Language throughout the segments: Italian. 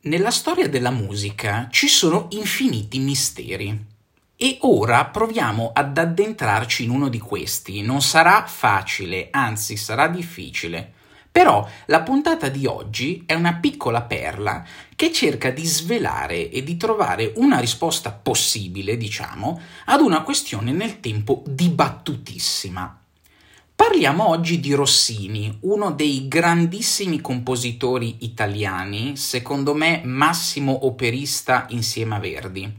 Nella storia della musica ci sono infiniti misteri e ora proviamo ad addentrarci in uno di questi. Non sarà facile, anzi sarà difficile. Però la puntata di oggi è una piccola perla che cerca di svelare e di trovare una risposta possibile, diciamo, ad una questione nel tempo dibattutissima. Parliamo oggi di Rossini, uno dei grandissimi compositori italiani, secondo me massimo operista insieme a Verdi.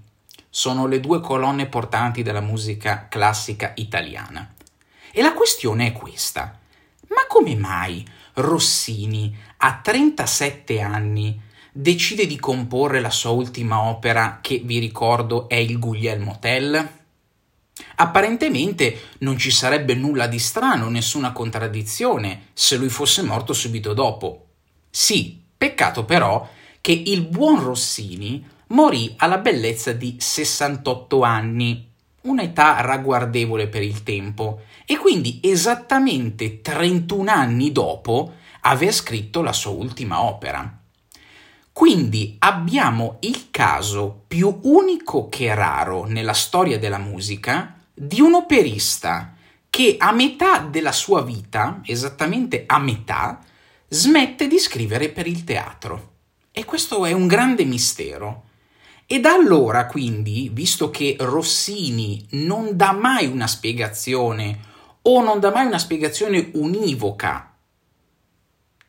Sono le due colonne portanti della musica classica italiana. E la questione è questa. Ma come mai Rossini, a 37 anni, decide di comporre la sua ultima opera che, vi ricordo, è il Guglielmo Tell? Apparentemente non ci sarebbe nulla di strano, nessuna contraddizione, se lui fosse morto subito dopo. Sì, peccato però che il buon Rossini morì alla bellezza di 68 anni, un'età ragguardevole per il tempo, e quindi esattamente 31 anni dopo aver scritto la sua ultima opera. Quindi abbiamo il caso più unico che raro nella storia della musica di un operista che a metà della sua vita, esattamente a metà, smette di scrivere per il teatro. E questo è un grande mistero. E da allora, quindi, visto che Rossini non dà mai una spiegazione o non dà mai una spiegazione univoca,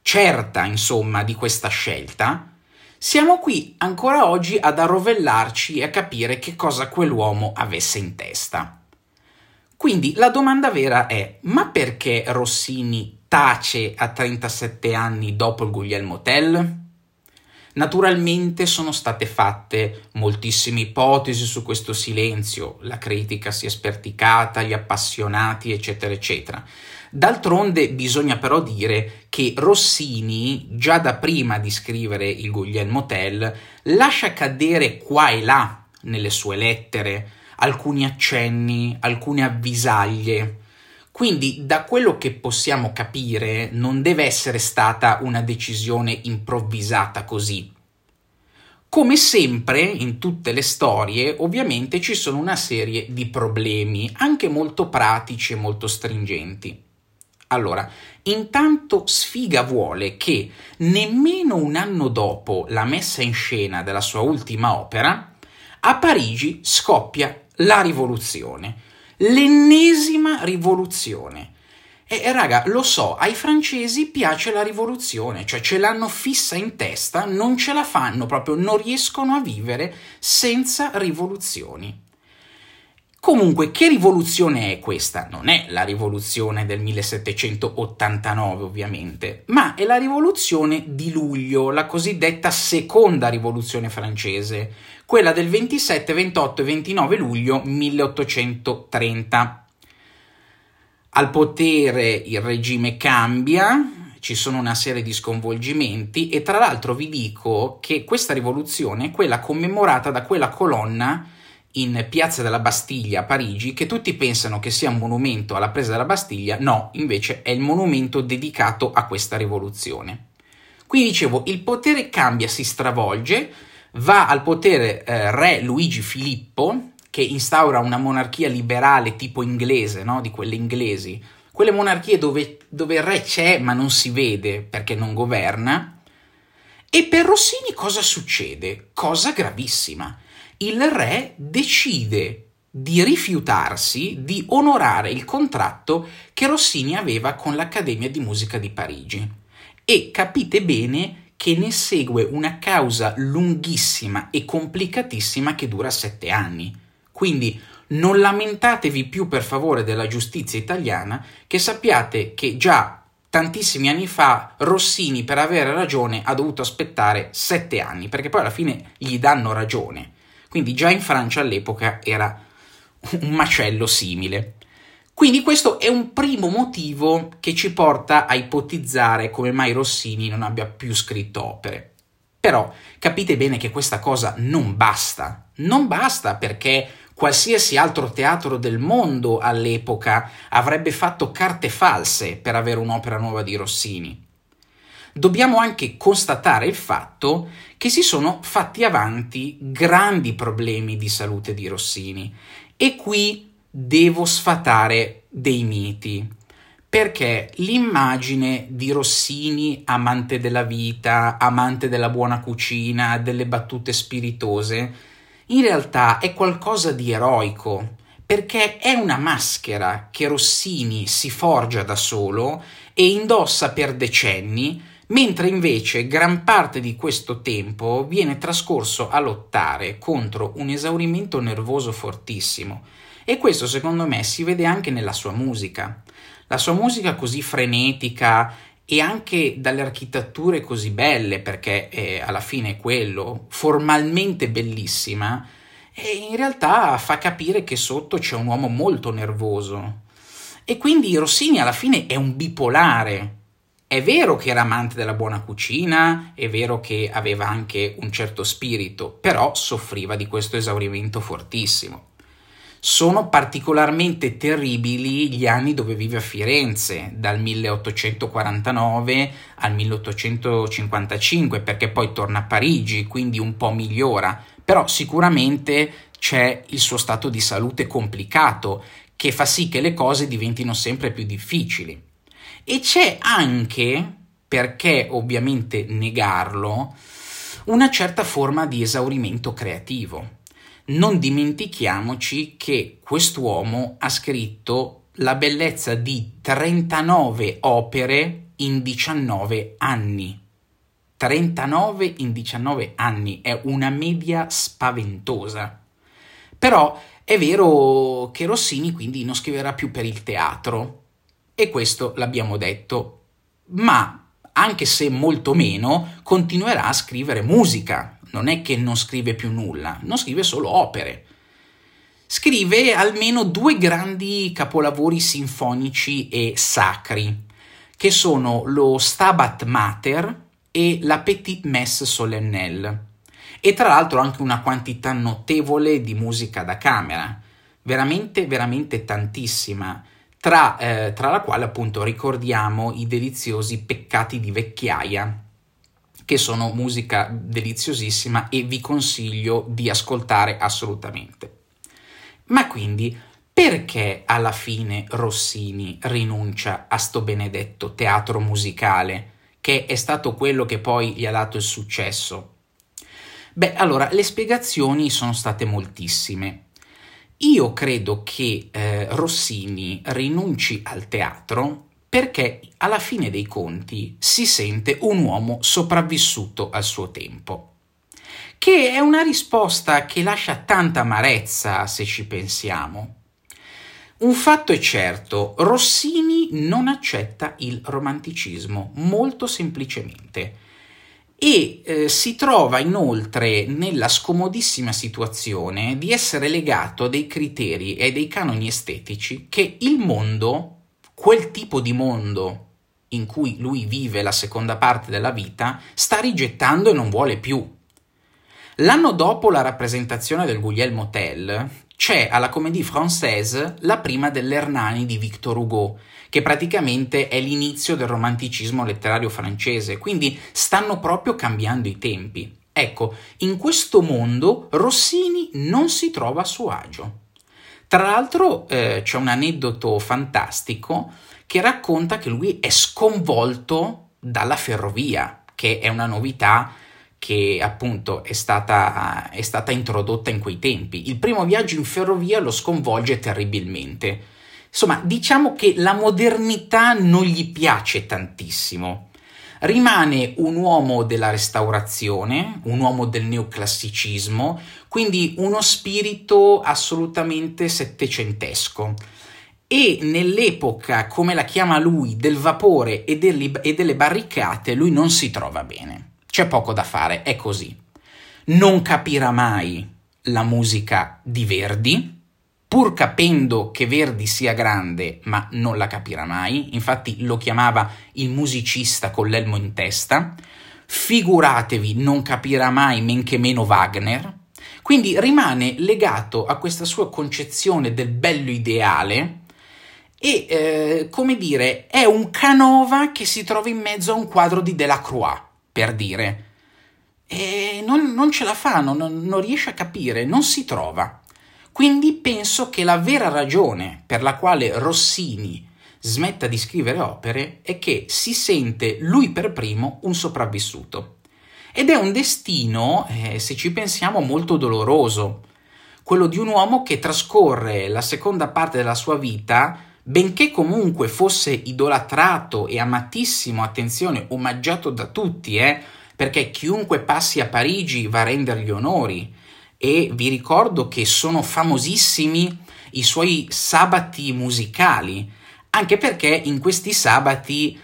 certa, insomma, di questa scelta, siamo qui ancora oggi ad arrovellarci e a capire che cosa quell'uomo avesse in testa. Quindi la domanda vera è: ma perché Rossini tace a 37 anni dopo il Guglielmo Tell? Naturalmente sono state fatte moltissime ipotesi su questo silenzio, la critica si è sperticata, gli appassionati, eccetera, eccetera. D'altronde bisogna però dire che Rossini, già da prima di scrivere il Guglielmo Tell, lascia cadere qua e là nelle sue lettere alcuni accenni, alcune avvisaglie. Quindi, da quello che possiamo capire, non deve essere stata una decisione improvvisata così. Come sempre in tutte le storie, ovviamente ci sono una serie di problemi, anche molto pratici e molto stringenti. Allora, intanto Sfiga vuole che nemmeno un anno dopo la messa in scena della sua ultima opera, a Parigi scoppia la rivoluzione, l'ennesima rivoluzione. E, e raga, lo so, ai francesi piace la rivoluzione, cioè ce l'hanno fissa in testa, non ce la fanno proprio, non riescono a vivere senza rivoluzioni. Comunque, che rivoluzione è questa? Non è la rivoluzione del 1789, ovviamente, ma è la rivoluzione di luglio, la cosiddetta seconda rivoluzione francese, quella del 27, 28 e 29 luglio 1830. Al potere il regime cambia, ci sono una serie di sconvolgimenti e tra l'altro vi dico che questa rivoluzione è quella commemorata da quella colonna in Piazza della Bastiglia a Parigi che tutti pensano che sia un monumento alla presa della Bastiglia, no, invece è il monumento dedicato a questa rivoluzione. Quindi dicevo, il potere cambia, si stravolge, va al potere eh, re Luigi Filippo che instaura una monarchia liberale tipo inglese, no? di quelle inglesi, quelle monarchie dove, dove il re c'è ma non si vede perché non governa. E per Rossini cosa succede? Cosa gravissima il re decide di rifiutarsi di onorare il contratto che Rossini aveva con l'Accademia di Musica di Parigi. E capite bene che ne segue una causa lunghissima e complicatissima che dura sette anni. Quindi non lamentatevi più per favore della giustizia italiana, che sappiate che già tantissimi anni fa Rossini per avere ragione ha dovuto aspettare sette anni, perché poi alla fine gli danno ragione. Quindi già in Francia all'epoca era un macello simile. Quindi questo è un primo motivo che ci porta a ipotizzare come mai Rossini non abbia più scritto opere. Però capite bene che questa cosa non basta. Non basta perché qualsiasi altro teatro del mondo all'epoca avrebbe fatto carte false per avere un'opera nuova di Rossini. Dobbiamo anche constatare il fatto che si sono fatti avanti grandi problemi di salute di Rossini. E qui devo sfatare dei miti. Perché l'immagine di Rossini amante della vita, amante della buona cucina, delle battute spiritose, in realtà è qualcosa di eroico, perché è una maschera che Rossini si forgia da solo e indossa per decenni, mentre invece gran parte di questo tempo viene trascorso a lottare contro un esaurimento nervoso fortissimo. E questo secondo me si vede anche nella sua musica. La sua musica così frenetica e anche dalle architetture così belle, perché eh, alla fine è quello, formalmente bellissima, in realtà fa capire che sotto c'è un uomo molto nervoso. E quindi Rossini alla fine è un bipolare. È vero che era amante della buona cucina, è vero che aveva anche un certo spirito, però soffriva di questo esaurimento fortissimo. Sono particolarmente terribili gli anni dove vive a Firenze, dal 1849 al 1855, perché poi torna a Parigi, quindi un po' migliora, però sicuramente c'è il suo stato di salute complicato, che fa sì che le cose diventino sempre più difficili. E c'è anche, perché ovviamente negarlo, una certa forma di esaurimento creativo non dimentichiamoci che quest'uomo ha scritto la bellezza di 39 opere in 19 anni. 39 in 19 anni è una media spaventosa. Però è vero che Rossini quindi non scriverà più per il teatro, e questo l'abbiamo detto, ma anche se molto meno, continuerà a scrivere musica, non è che non scrive più nulla, non scrive solo opere. Scrive almeno due grandi capolavori sinfonici e sacri, che sono lo Stabat Mater e la Petite Messe Solennelle, e tra l'altro anche una quantità notevole di musica da camera, veramente, veramente tantissima, tra, eh, tra la quale appunto ricordiamo i deliziosi Peccati di vecchiaia che sono musica deliziosissima e vi consiglio di ascoltare assolutamente. Ma quindi perché alla fine Rossini rinuncia a sto benedetto teatro musicale, che è stato quello che poi gli ha dato il successo? Beh, allora, le spiegazioni sono state moltissime. Io credo che eh, Rossini rinunci al teatro perché alla fine dei conti si sente un uomo sopravvissuto al suo tempo. Che è una risposta che lascia tanta amarezza se ci pensiamo. Un fatto è certo, Rossini non accetta il romanticismo, molto semplicemente, e eh, si trova inoltre nella scomodissima situazione di essere legato a dei criteri e dei canoni estetici che il mondo quel tipo di mondo in cui lui vive la seconda parte della vita sta rigettando e non vuole più. L'anno dopo la rappresentazione del Guglielmo Tell c'è alla Comédie Française la prima dell'Hernani di Victor Hugo, che praticamente è l'inizio del romanticismo letterario francese, quindi stanno proprio cambiando i tempi. Ecco, in questo mondo Rossini non si trova a suo agio. Tra l'altro eh, c'è un aneddoto fantastico che racconta che lui è sconvolto dalla ferrovia, che è una novità che appunto è stata, è stata introdotta in quei tempi. Il primo viaggio in ferrovia lo sconvolge terribilmente. Insomma, diciamo che la modernità non gli piace tantissimo. Rimane un uomo della restaurazione, un uomo del neoclassicismo, quindi uno spirito assolutamente settecentesco. E nell'epoca, come la chiama lui, del vapore e, delle, e delle barricate, lui non si trova bene. C'è poco da fare, è così. Non capirà mai la musica di Verdi, pur capendo che Verdi sia grande, ma non la capirà mai, infatti lo chiamava il musicista con l'elmo in testa, figuratevi, non capirà mai men che meno Wagner, quindi rimane legato a questa sua concezione del bello ideale e, eh, come dire, è un Canova che si trova in mezzo a un quadro di Delacroix, per dire. E non, non ce la fa, non, non riesce a capire, non si trova. Quindi penso che la vera ragione per la quale Rossini smetta di scrivere opere è che si sente lui per primo un sopravvissuto. Ed è un destino, eh, se ci pensiamo, molto doloroso, quello di un uomo che trascorre la seconda parte della sua vita benché comunque fosse idolatrato e amatissimo, attenzione, omaggiato da tutti, eh, perché chiunque passi a Parigi va a rendergli onori. E vi ricordo che sono famosissimi i suoi sabati musicali, anche perché in questi sabati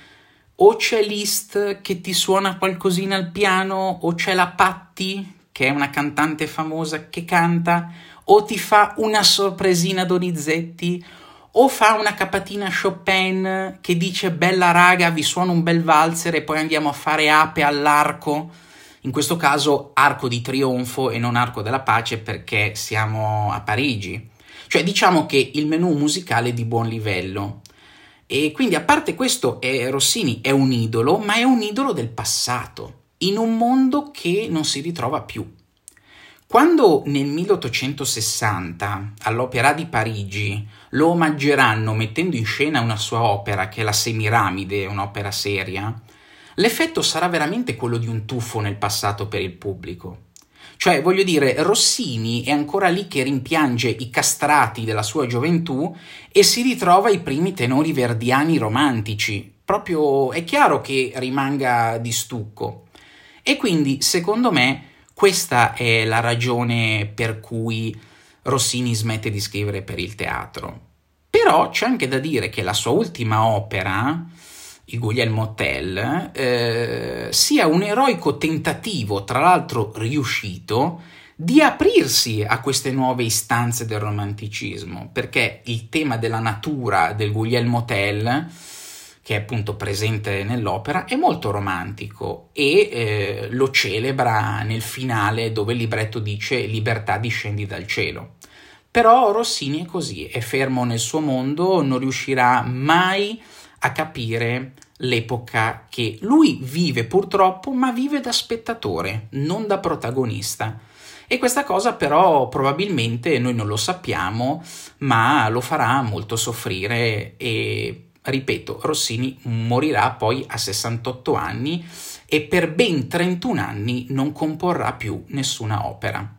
o c'è Liszt che ti suona qualcosina al piano, o c'è la Patti, che è una cantante famosa che canta, o ti fa una sorpresina Donizetti, o fa una capatina Chopin che dice bella raga, vi suono un bel valzer e poi andiamo a fare ape all'arco. In questo caso arco di trionfo e non arco della pace perché siamo a Parigi. Cioè diciamo che il menù musicale è di buon livello. E quindi a parte questo eh, Rossini è un idolo, ma è un idolo del passato, in un mondo che non si ritrova più. Quando nel 1860 all'Opera di Parigi lo omaggeranno mettendo in scena una sua opera che è la Semiramide, un'opera seria, l'effetto sarà veramente quello di un tuffo nel passato per il pubblico. Cioè, voglio dire, Rossini è ancora lì che rimpiange i castrati della sua gioventù e si ritrova ai primi tenori verdiani romantici. Proprio è chiaro che rimanga di stucco. E quindi, secondo me, questa è la ragione per cui Rossini smette di scrivere per il teatro. Però c'è anche da dire che la sua ultima opera, il Guglielmo Tell, eh, sia un eroico tentativo, tra l'altro riuscito, di aprirsi a queste nuove istanze del romanticismo, perché il tema della natura del Guglielmo Tell che è appunto presente nell'opera, è molto romantico e eh, lo celebra nel finale dove il libretto dice libertà discendi dal cielo. Però Rossini è così, è fermo nel suo mondo, non riuscirà mai a capire l'epoca che lui vive purtroppo, ma vive da spettatore, non da protagonista. E questa cosa però probabilmente noi non lo sappiamo, ma lo farà molto soffrire e ripeto, Rossini morirà poi a 68 anni e per ben 31 anni non comporrà più nessuna opera.